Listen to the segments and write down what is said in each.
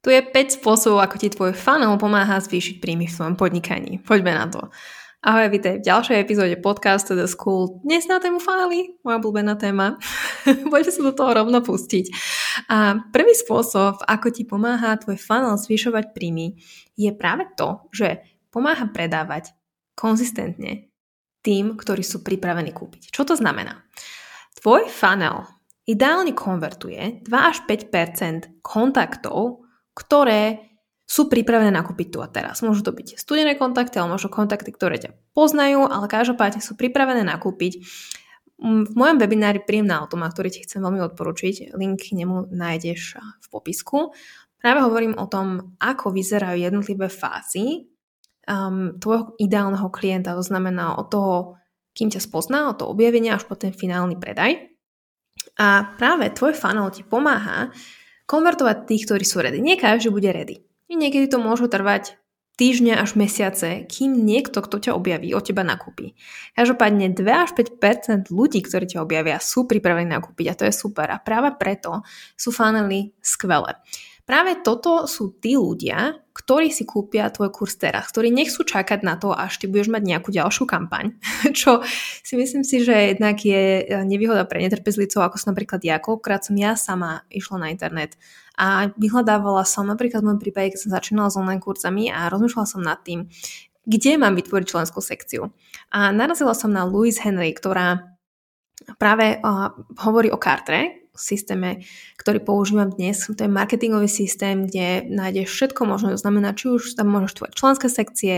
Tu je 5 spôsobov, ako ti tvoj funnel pomáha zvýšiť príjmy v svojom podnikaní. Poďme na to. Ahoj, vítej v ďalšej epizóde podcastu The School. Dnes na tému funnely, moja obľúbená téma. Poďme sa do toho rovno pustiť. A prvý spôsob, ako ti pomáha tvoj funnel zvyšovať príjmy, je práve to, že pomáha predávať konzistentne tým, ktorí sú pripravení kúpiť. Čo to znamená? Tvoj funnel ideálne konvertuje 2 až 5% kontaktov ktoré sú pripravené nakúpiť tu a teraz. Môžu to byť studené kontakty, ale možno kontakty, ktoré ťa poznajú, ale každopádne sú pripravené nakúpiť. Mm, v mojom webinári Príjem na automat, ktorý ti chcem veľmi odporučiť, link k nemu nájdeš v popisku. Práve hovorím o tom, ako vyzerajú jednotlivé fázy um, tvojho ideálneho klienta, to znamená od toho, kým ťa spozná, od toho objavenia až po ten finálny predaj. A práve tvoj funnel ti pomáha konvertovať tých, ktorí sú ready. Nie každý bude ready. Niekedy to môžu trvať týždne až mesiace, kým niekto, kto ťa objaví, od teba nakúpi. Každopádne 2 až 5% ľudí, ktorí ťa objavia, sú pripravení nakúpiť a to je super. A práve preto sú funnely skvelé. Práve toto sú tí ľudia, ktorí si kúpia tvoj kurz teraz, ktorí nechcú čakať na to, až ty budeš mať nejakú ďalšiu kampaň, čo si myslím si, že jednak je e, nevýhoda pre netrpezlicov, ako som napríklad ja, koľkokrát som ja sama išla na internet a vyhľadávala som napríklad v môjom prípade, keď som začínala s online kurzami a rozmýšľala som nad tým, kde mám vytvoriť členskú sekciu. A narazila som na Louise Henry, ktorá práve uh, hovorí o Cartere, systéme, ktorý používam dnes. To je marketingový systém, kde nájdeš všetko možné. To znamená, či už tam môžeš tvoje členské sekcie,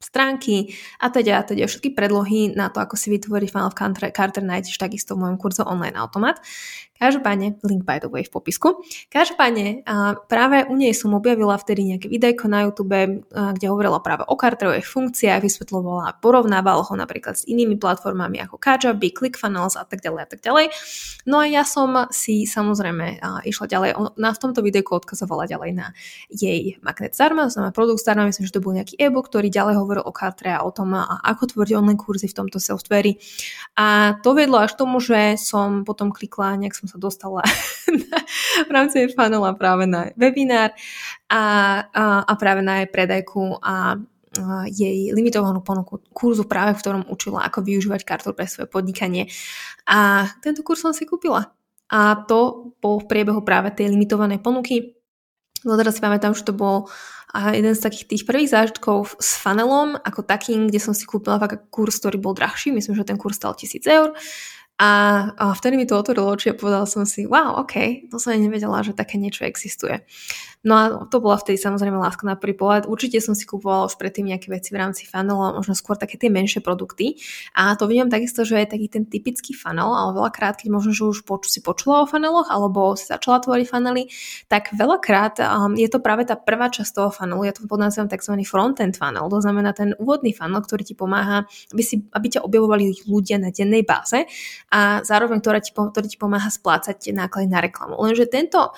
stránky a teda, a teda všetky predlohy na to, ako si vytvoriť funnel v Carter nájdeš takisto v mojom kurze Online Automat. Každopádne, link by the way v popisku. Každopádne, práve u nej som objavila vtedy nejaké videjko na YouTube, kde hovorila práve o Carterových funkciách, vysvetľovala, porovnávala ho napríklad s inými platformami ako Kajabi, ClickFunnels a tak ďalej a tak ďalej. No a ja som si samozrejme išla ďalej, ona v tomto videjku odkazovala ďalej na jej magnet zdarma, to znamená produkt zdarma, myslím, že to bol nejaký e-book, ktorý ďalej hovoril o Cartere a o tom, ako tvoriť online kurzy v tomto softvéri. A to vedlo až tomu, že som potom klikla, nejak som sa dostala v rámci funnela práve na webinár a, a, a práve na jej predajku a jej limitovanú ponuku kurzu práve, v ktorom učila, ako využívať kartu pre svoje podnikanie. A tento kurz som si kúpila. A to po priebehu práve tej limitovanej ponuky. No teraz si pamätám, že to bol jeden z takých tých prvých zážitkov s funnelom ako takým, kde som si kúpila fakt kurz, ktorý bol drahší. Myslím, že ten kurz stal 1000 eur. A, a vtedy mi to otvorilo oči a povedala som si, wow, ok, to som nevedela, že také niečo existuje. No a to bola vtedy samozrejme láska na prvý pohľad. Určite som si kupovala už predtým nejaké veci v rámci funnelu, možno skôr také tie menšie produkty. A to vidím takisto, že je taký ten typický funnel, ale veľakrát, keď možno, že už poču, si počula o funeloch alebo si začala tvoriť funnely, tak veľakrát um, je to práve tá prvá časť toho funnelu, ja to podnazývam tzv. front-end funnel, to znamená ten úvodný funnel, ktorý ti pomáha, aby, si, aby ťa objavovali ľudia na dennej báze a zároveň ktorý ti, ktorý ti pomáha splácať náklady na reklamu. Lenže tento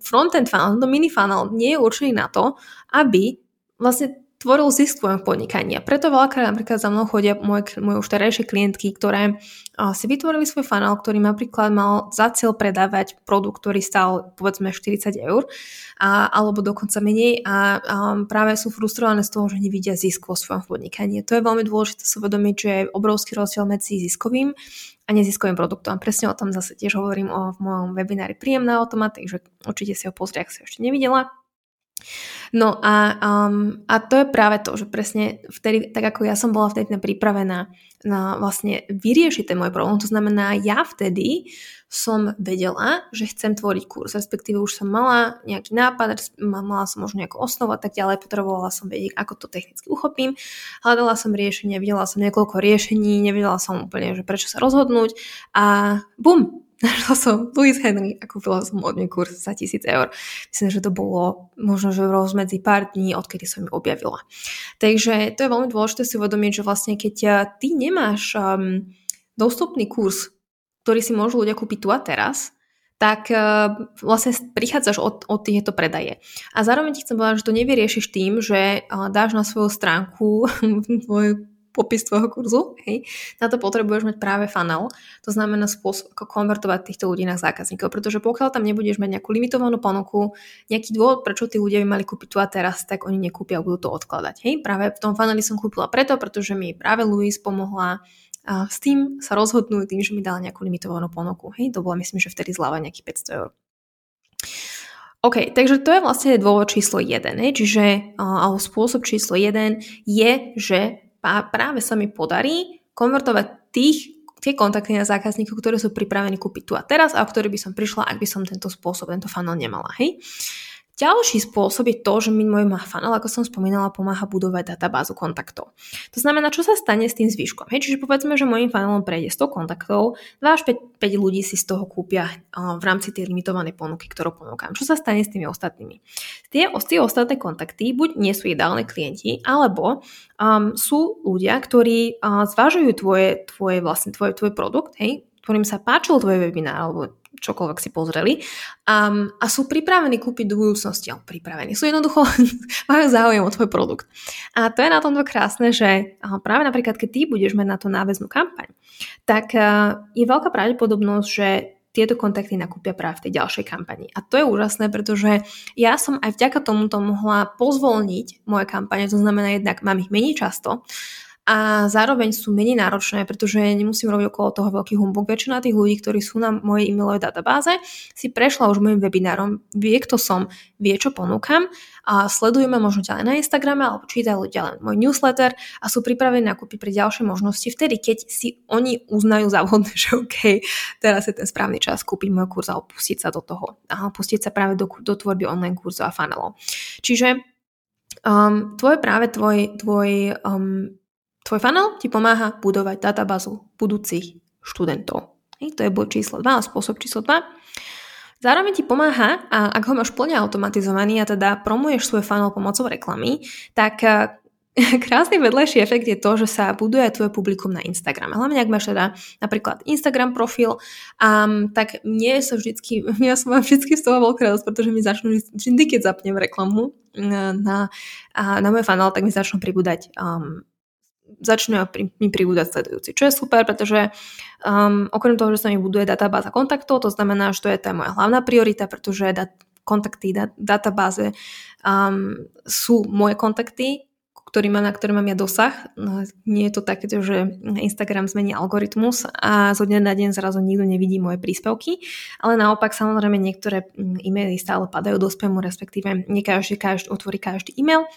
front-end funnel, tento mini funnel nie je určený na to, aby vlastne tvoril zisk v tvojom podnikaní. A preto veľakrát napríklad za mnou chodia moje, moje už starejšie klientky, ktoré si vytvorili svoj funnel, ktorý napríklad mal za cieľ predávať produkt, ktorý stal povedzme 40 eur, a, alebo dokonca menej a um, práve sú frustrované z toho, že nevidia zisk vo svojom podnikaní. To je veľmi dôležité si uvedomiť, že je obrovský rozdiel medzi ziskovým a neziskovým produktom. Presne o tom zase tiež hovorím o, v mojom webinári Príjemná automat, takže určite si ho pozri, ak si ho ešte nevidela. No a, um, a to je práve to, že presne vtedy, tak ako ja som bola vtedy pripravená na vlastne vyriešiť ten môj problém, to znamená, ja vtedy som vedela, že chcem tvoriť kurz, respektíve už som mala nejaký nápad, mala som možno nejakú osnovu a tak ďalej, potrebovala som vedieť, ako to technicky uchopím, hľadala som riešenie, videla som niekoľko riešení, nevedela som úplne, že prečo sa rozhodnúť a bum, Našla som Louis Henry a kúpila som od nej kurz za 1000 eur. Myslím, že to bolo možno, že rozmedzi pár dní, odkedy som ju objavila. Takže to je veľmi dôležité si uvedomiť, že vlastne keď eh, ty nemáš um, dostupný kurz, ktorý si môžu ľudia kúpiť tu a teraz, tak uh, vlastne prichádzaš od, od tieto predaje. A zároveň ti chcem povedať, že to nevyriešiš tým, že uh, dáš na svoju stránku tvoj popis tvojho kurzu, hej, na to potrebuješ mať práve funnel, to znamená spôsob, ako konvertovať týchto ľudí na zákazníkov, pretože pokiaľ tam nebudeš mať nejakú limitovanú ponuku, nejaký dôvod, prečo tí ľudia by mali kúpiť tu a teraz, tak oni nekúpia a budú to odkladať. Hej, práve v tom funneli som kúpila preto, pretože mi práve Louise pomohla a s tým sa rozhodnú tým, že mi dala nejakú limitovanú ponuku. Hej, to bola myslím, že vtedy zľava nejakých 500 eur. OK, takže to je vlastne dôvod číslo 1, hej, čiže, alebo spôsob číslo 1 je, že práve sa mi podarí konvertovať tých, tie kontakty na zákazníkov, ktoré sú pripravení kúpiť tu a teraz a o ktoré by som prišla, ak by som tento spôsob, tento funnel nemala. Hej? Ďalší spôsob je to, že mi môj funnel, ako som spomínala, pomáha budovať databázu kontaktov. To znamená, čo sa stane s tým zvyškom. Hej, čiže povedzme, že môjim funnelom prejde 100 kontaktov, 2 až 5, 5 ľudí si z toho kúpia v rámci tej limitovanej ponuky, ktorú ponúkam. Čo sa stane s tými ostatnými? Tie, tie ostatné kontakty buď nie sú ideálne klienti, alebo um, sú ľudia, ktorí uh, zvažujú tvoje, tvoje, vlastne, tvoj, tvoj produkt, hej, ktorým sa páčil tvoj webinár alebo čokoľvek si pozreli um, a sú pripravení kúpiť do budúcnosti, alebo pripravení, sú jednoducho, majú záujem o tvoj produkt. A to je na tomto krásne, že práve napríklad, keď ty budeš mať na to náväznú kampaň, tak uh, je veľká pravdepodobnosť, že tieto kontakty nakúpia práve v tej ďalšej kampani. A to je úžasné, pretože ja som aj vďaka tomuto mohla pozvolniť moje kampane, to znamená jednak mám ich menej často, a zároveň sú menej náročné, pretože nemusím robiť okolo toho veľký humbug. Väčšina tých ľudí, ktorí sú na mojej e-mailovej databáze, si prešla už môjim webinárom, vie, kto som, vie, čo ponúkam a sledujú ma možno ďalej na Instagrame alebo čítajú ďalej môj newsletter a sú pripravení nakúpiť pre ďalšie možnosti vtedy, keď si oni uznajú za vhodné, že OK, teraz je ten správny čas kúpiť môj kurz a opustiť sa do toho. A pustiť sa práve do, do tvorby online kurzov a funnelov. Čiže um, tvoj práve tvoj, tvoj um, Tvoj funnel ti pomáha budovať databázu budúcich študentov. Hej, to je bod číslo 2 a spôsob číslo 2. Zároveň ti pomáha, a ak ho máš plne automatizovaný a teda promuješ svoj funnel pomocou reklamy, tak eh, krásny vedlejší efekt je to, že sa buduje tvoje publikum na Instagrame. Hlavne ak máš teda napríklad Instagram profil, um, tak mne sa vždycky, ja som mám vždycky z toho veľký radosť, pretože mi začnú vždy, keď zapnem reklamu na, na, na môj funnel, tak mi začnú pribúdať um, začnú mi pribúdať sledujúci. Čo je super, pretože um, okrem toho, že sa mi buduje databáza kontaktov, to znamená, že to je tá moja hlavná priorita, pretože dat- kontakty, dat- databáze um, sú moje kontakty, ktorý má, na ktoré mám ja dosah. No, nie je to také, že Instagram zmení algoritmus a zo dňa na deň zrazu nikto nevidí moje príspevky, ale naopak samozrejme niektoré mm, e-maily stále padajú do spamu, respektíve nie každý, každý otvorí každý e-mail,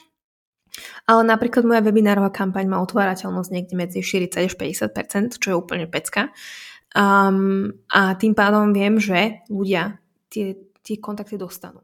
ale napríklad moja webinárová kampaň má otvárateľnosť niekde medzi 40 až 50%, čo je úplne pecka. Um, a tým pádom viem, že ľudia tie, tie kontakty dostanú.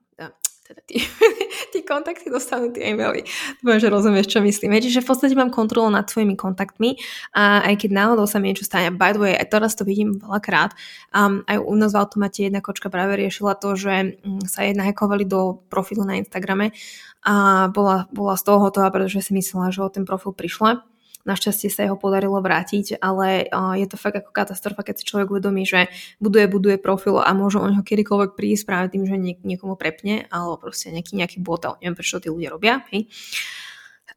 Teda tie, tie kontakty dostanú tie e-maily. Dúfam, že rozumieš, čo myslím. Čiže v podstate mám kontrolu nad svojimi kontaktmi a aj keď náhodou sa mi niečo stane, by the way, aj teraz to vidím veľakrát, um, aj u nás v automate jedna kočka práve riešila to, že um, sa jedna hackovali do profilu na Instagrame a bola, bola z toho hotová, pretože si myslela, že o ten profil prišla Našťastie sa jeho podarilo vrátiť, ale je to fakt ako katastrofa, keď si človek uvedomí, že buduje, buduje profil a môže o neho kedykoľvek prísť práve tým, že niek- niekomu prepne, alebo proste nejaký, nejaký bot, neviem prečo tí ľudia robia. Hej.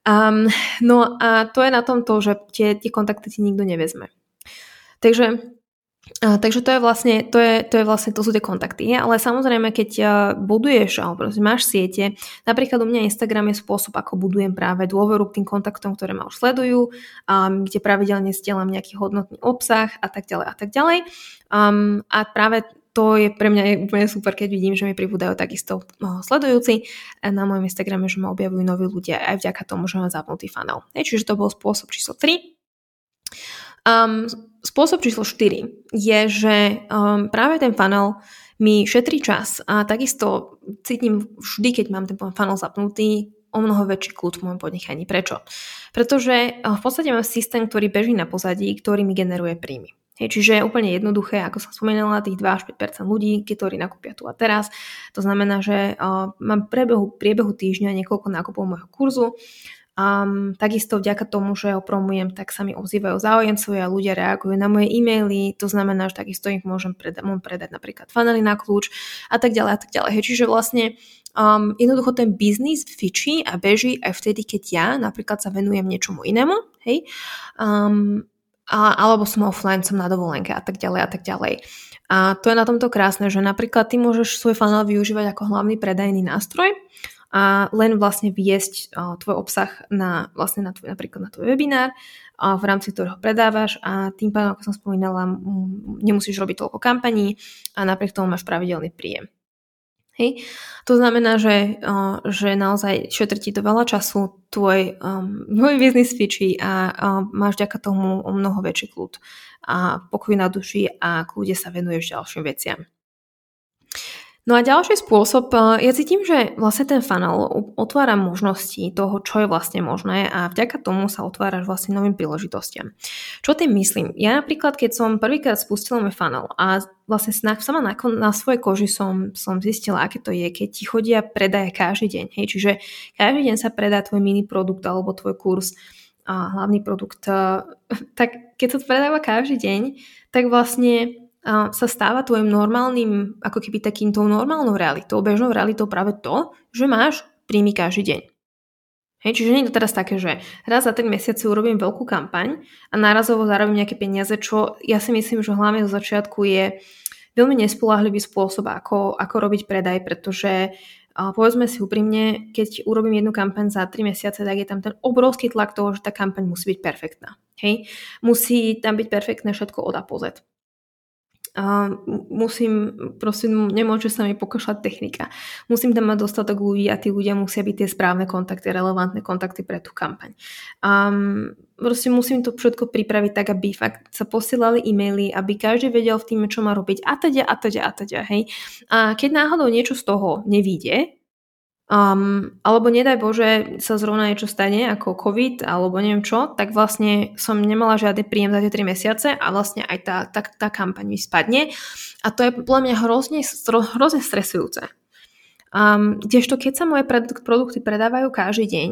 Um, no a to je na tom to, že tie, tie kontakty ti nikto nevezme. Takže takže to je vlastne, to, je, to je vlastne, to sú tie kontakty. Ale samozrejme, keď buduješ, alebo máš siete, napríklad u mňa Instagram je spôsob, ako budujem práve dôveru k tým kontaktom, ktoré ma už sledujú, um, kde pravidelne stielam nejaký hodnotný obsah a tak ďalej a tak ďalej. Um, a práve to je pre mňa úplne super, keď vidím, že mi pribúdajú takisto uh, sledujúci na mojom Instagrame, že ma objavujú noví ľudia aj vďaka tomu, že mám zapnutý. Hej, čiže to bol spôsob číslo 3. Um, spôsob číslo 4 je, že um, práve ten funnel mi šetrí čas a takisto cítim vždy, keď mám ten funnel zapnutý, o mnoho väčší kľud v môjom podnikaní. Prečo? Pretože uh, v podstate mám systém, ktorý beží na pozadí, ktorý mi generuje príjmy. Hej, čiže je úplne jednoduché, ako som spomenula, tých 2 až 5 ľudí, ktorí nakúpia tu a teraz. To znamená, že uh, mám priebehu, priebehu týždňa niekoľko nákupov môjho kurzu Um, takisto vďaka tomu, že ho promujem, tak sa mi ozývajú záujemcovia, ľudia reagujú na moje e-maily, to znamená, že takisto ich môžem predať, môžem predať napríklad fanely na kľúč a tak ďalej a tak ďalej. Hej, čiže vlastne um, jednoducho ten biznis fičí a beží aj vtedy, keď ja napríklad sa venujem niečomu inému, hej? Um, a, alebo som offline, som na dovolenke a tak ďalej a tak ďalej. A to je na tomto krásne, že napríklad ty môžeš svoj funnel využívať ako hlavný predajný nástroj a len vlastne viesť tvoj obsah na, vlastne na tvoj, napríklad na tvoj webinár, a v rámci ktorého predávaš a tým pádom, ako som spomínala, nemusíš robiť toľko kampaní a napriek tomu máš pravidelný príjem. Hej. To znamená, že, že naozaj šetrí ti to veľa času, tvoj, um, tvoj biznis fičí a máš vďaka tomu o mnoho väčší kľud a pokoj na duši a kľude sa venuješ ďalším veciam. No a ďalší spôsob, eh, ja cítim, že vlastne ten funnel otvára možnosti toho, čo je vlastne možné a vďaka tomu sa otváraš vlastne novým príležitostiam. Čo tým myslím? Ja napríklad, keď som prvýkrát spustila môj funnel a vlastne sama na, na svojej koži som, som zistila, aké to je, keď ti chodia predaje každý deň. Hej? Čiže každý deň sa predá tvoj mini produkt alebo tvoj kurz a hlavný produkt. Eh, tak keď to predáva každý deň, tak vlastne sa stáva tvojim normálnym, ako keby takýmto normálnou realitou, bežnou realitou práve to, že máš príjmy každý deň. Hej, čiže nie je to teraz také, že raz za 3 mesiace urobím veľkú kampaň a nárazovo zarobím nejaké peniaze, čo ja si myslím, že hlavne zo začiatku je veľmi nespolahlivý spôsob, ako, ako robiť predaj, pretože povedzme si úprimne, keď urobím jednu kampaň za 3 mesiace, tak je tam ten obrovský tlak toho, že tá kampaň musí byť perfektná. Hej? Musí tam byť perfektné všetko od A po Z a musím, prosím, nemôže sa mi pokašľať technika. Musím tam mať dostatok ľudí a tí ľudia musia byť tie správne kontakty, relevantné kontakty pre tú kampaň. Um, proste musím to všetko pripraviť tak, aby fakt sa posielali e-maily, aby každý vedel v tým, čo má robiť a teda, a teda, a teda, hej. A keď náhodou niečo z toho nevíde, Um, alebo nedaj Bože sa zrovna niečo stane ako COVID alebo neviem čo, tak vlastne som nemala žiadny príjem za tie 3 mesiace a vlastne aj tá, tá, tá kampaň mi spadne a to je podľa mňa hrozne, hrozne stresujúce. Um, kdežto keď sa moje produkty predávajú každý deň,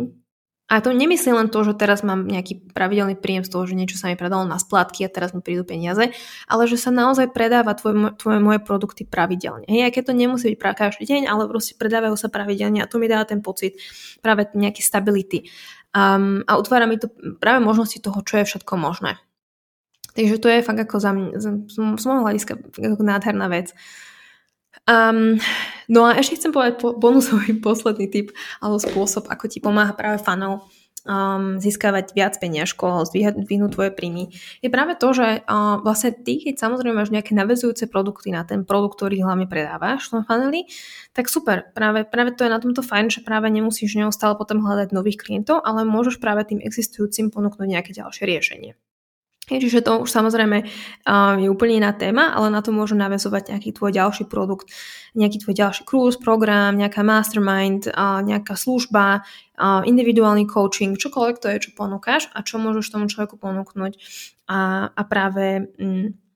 a to nemyslím len to, že teraz mám nejaký pravidelný príjem z toho, že niečo sa mi predalo na splátky a teraz mi prídu peniaze, ale že sa naozaj predáva tvoje, tvoje moje produkty pravidelne. Hej, aj keď to nemusí byť pra každý deň, ale proste predávajú sa pravidelne a to mi dá ten pocit práve nejaké stability. Um, a utvára mi to práve možnosti toho, čo je všetko možné. Takže to je fakt ako za mňa, z môjho hľadiska nádherná vec. Um, no a ešte chcem povedať po, bonusový posledný tip alebo spôsob, ako ti pomáha práve funnel um, získavať viac peniažkov, zdvihnúť tvoje príjmy, je práve to, že uh, vlastne ty, keď samozrejme máš nejaké navezujúce produkty na ten produkt, ktorý hlavne predávaš v tom funneli, tak super, práve, práve to je na tomto fajn, že práve nemusíš neustále potom hľadať nových klientov, ale môžeš práve tým existujúcim ponúknuť nejaké ďalšie riešenie. Čiže to už samozrejme je úplne iná téma, ale na to môžu navezovať nejaký tvoj ďalší produkt, nejaký tvoj ďalší kurz, program, nejaká mastermind, nejaká služba, individuálny coaching, čokoľvek to je, čo ponúkaš a čo môžeš tomu človeku ponúknuť. A, a práve mm,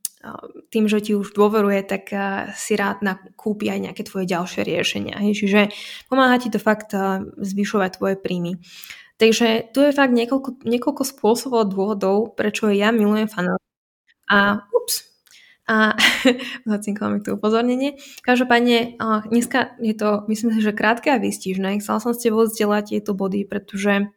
tým, že ti už dôveruje, tak si rád kúpi aj nejaké tvoje ďalšie riešenia. Čiže pomáha ti to fakt zvyšovať tvoje príjmy. Takže tu je fakt niekoľko, niekoľko spôsobov dôvodov, prečo ja milujem fanov. A ups, a zacinkalo mi to upozornenie. Každopádne, dneska je to, myslím si, že krátke a výstižné. Chcela som s tebou zdieľať tieto body, pretože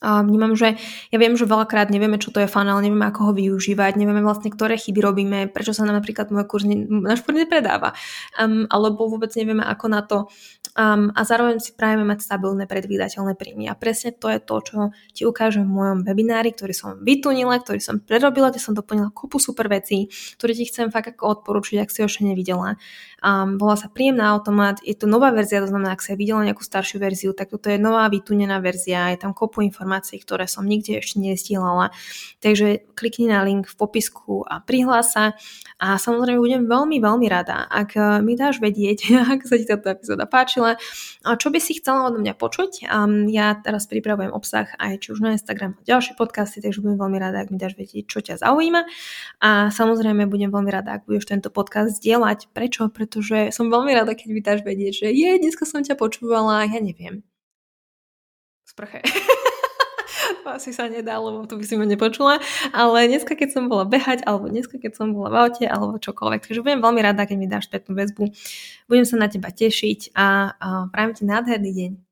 a vnímam, že ja viem, že veľakrát nevieme, čo to je funnel, nevieme, ako ho využívať, nevieme vlastne, ktoré chyby robíme, prečo sa nám napríklad môj kurz, ne, náš kurz nepredáva, um, alebo vôbec nevieme, ako na to um, a zároveň si prajeme mať stabilné, predvídateľné príjmy. A presne to je to, čo ti ukážem v mojom webinári, ktorý som vytunila, ktorý som prerobila, kde som doplnila kopu super vecí, ktoré ti chcem fakt ako odporučiť, ak si ho ešte nevidela. Um, volá sa Príjemná automat, je to nová verzia, to znamená, ak si videla nejakú staršiu verziu, tak toto je nová vytunená verzia, je tam kopu informácií, ktoré som nikde ešte nestielala. Takže klikni na link v popisku a prihlás sa a samozrejme budem veľmi, veľmi rada, ak eh, mi dáš vedieť, ak sa ti táto epizóda páčila, a čo by si chcela odo mňa počuť. Um, ja teraz pripravujem obsah aj či už na Instagram a ďalšie podcasty, takže budem veľmi rada, ak mi dáš vedieť, čo ťa zaujíma. A samozrejme budem veľmi rada, ak budeš tento podcast zdieľať. Prečo? Pretože som veľmi rada, keď mi dáš vedieť, že je, dneska som ťa počúvala, ja neviem. Sprche. to asi sa nedá, lebo to by si ma nepočula, ale dneska, keď som bola behať, alebo dneska, keď som bola v aute, alebo čokoľvek, takže budem veľmi rada, keď mi dáš spätnú väzbu. Budem sa na teba tešiť a, a prajem ti nádherný deň.